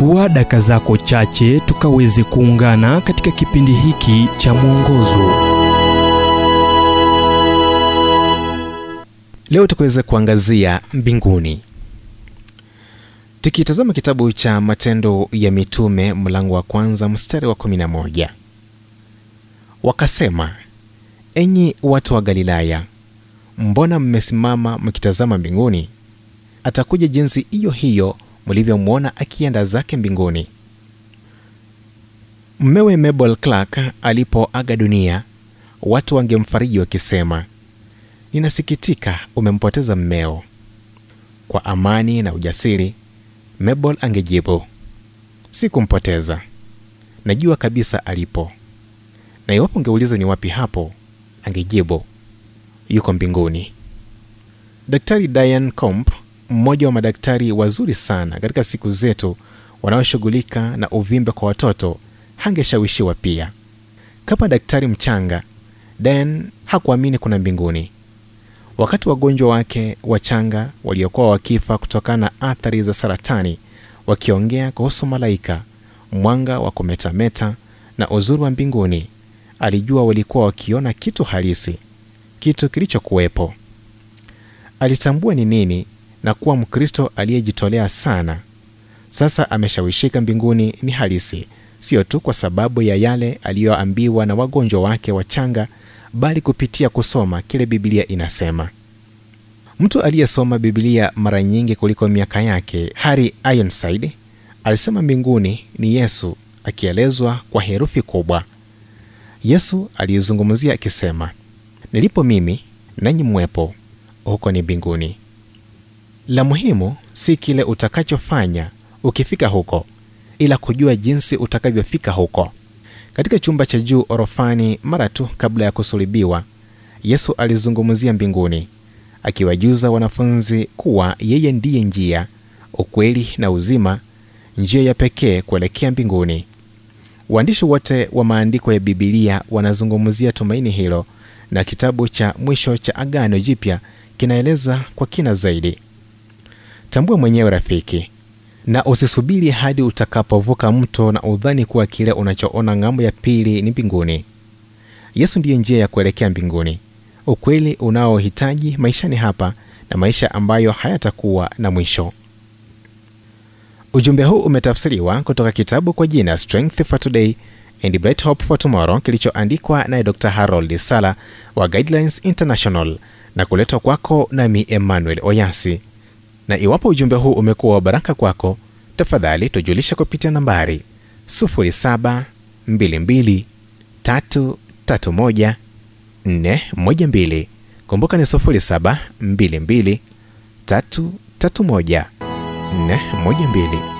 chukua daka zako chache tukaweze kuungana katika kipindi hiki cha mwongozo. Leo tukaweze kuangazia mbinguni. Tukitazama kitabu cha matendo ya mitume mlango wa kwanza mstari wa 11 wakasema enyi watu wa galilaya mbona mmesimama mkitazama mbinguni? Atakuja jinsi hiyo hiyo mlivyomwona akienda zake mbinguni. Mmewe mabel clark alipoaga dunia watu wangemfariji wakisema ninasikitika umempoteza mmeo. Kwa amani na ujasiri mabel angejibu sikumpoteza. Najua kabisa alipo. Na iwapo ungeuliza ni wapi hapo angejibu yuko mbinguni. Daktari Diane comp mmoja wa madaktari wazuri sana katika siku zetu wanaoshughulika na uvimbe kwa watoto hangeshawishiwa pia. Kama daktari mchanga dan hakuamini kuna mbinguni. Wakati wagonjwa wake wachanga waliokuwa wakifa kutokana na athari za saratani wakiongea kuhusu malaika mwanga wa kumetameta na uzuri wa mbinguni alijua walikuwa wakiona kitu halisi kitu kilichokuwepo. Alitambua ni nini na kuwa mkristo aliyejitolea sana. Sasa ameshawishika mbinguni ni halisi sio tu kwa sababu ya yale aliyoambiwa na wagonjwa wake wachanga bali kupitia kusoma kile Biblia inasema. Mtu aliyesoma bibilia mara nyingi kuliko miaka yake harry ironside alisema mbinguni ni yesu akielezwa kwa herufi kubwa. Yesu aliizungumzia akisema nilipo mimi nanyi mwepo huko ni mbinguni la muhimu si kile utakachofanya ukifika huko ila kujua jinsi utakavyofika huko. Katika chumba cha juu orofani mara tu kabla ya kusulubiwa yesu alizungumzia mbinguni akiwajuza wanafunzi kuwa yeye ndiye njia ukweli na uzima njia ya pekee kuelekea mbinguni. Waandishi wote wa maandiko ya bibilia wanazungumzia tumaini hilo na kitabu cha mwisho cha agano jipya kinaeleza kwa kina zaidi tambua mwenyewe rafiki na usisubiri hadi utakapovuka mto na udhani kuwa kile unachoona ng'ambo ya pili ni mbinguni. Yesu ndiye njia ya kuelekea mbinguni ukweli unaohitaji maishani hapa na maisha ambayo hayatakuwa na mwisho. Ujumbe huu umetafsiriwa kutoka kitabu kwa jina strength for today and bright hope for tomorrow kilichoandikwa naye dr harold sala wa guidelines international na kuletwa kwako nami emmanuel oyasi na iwapo ujumbe huu umekuwa wa baraka kwako tafadhali tujulisha kupitia nambari 722331412 kumbuka ni 722331412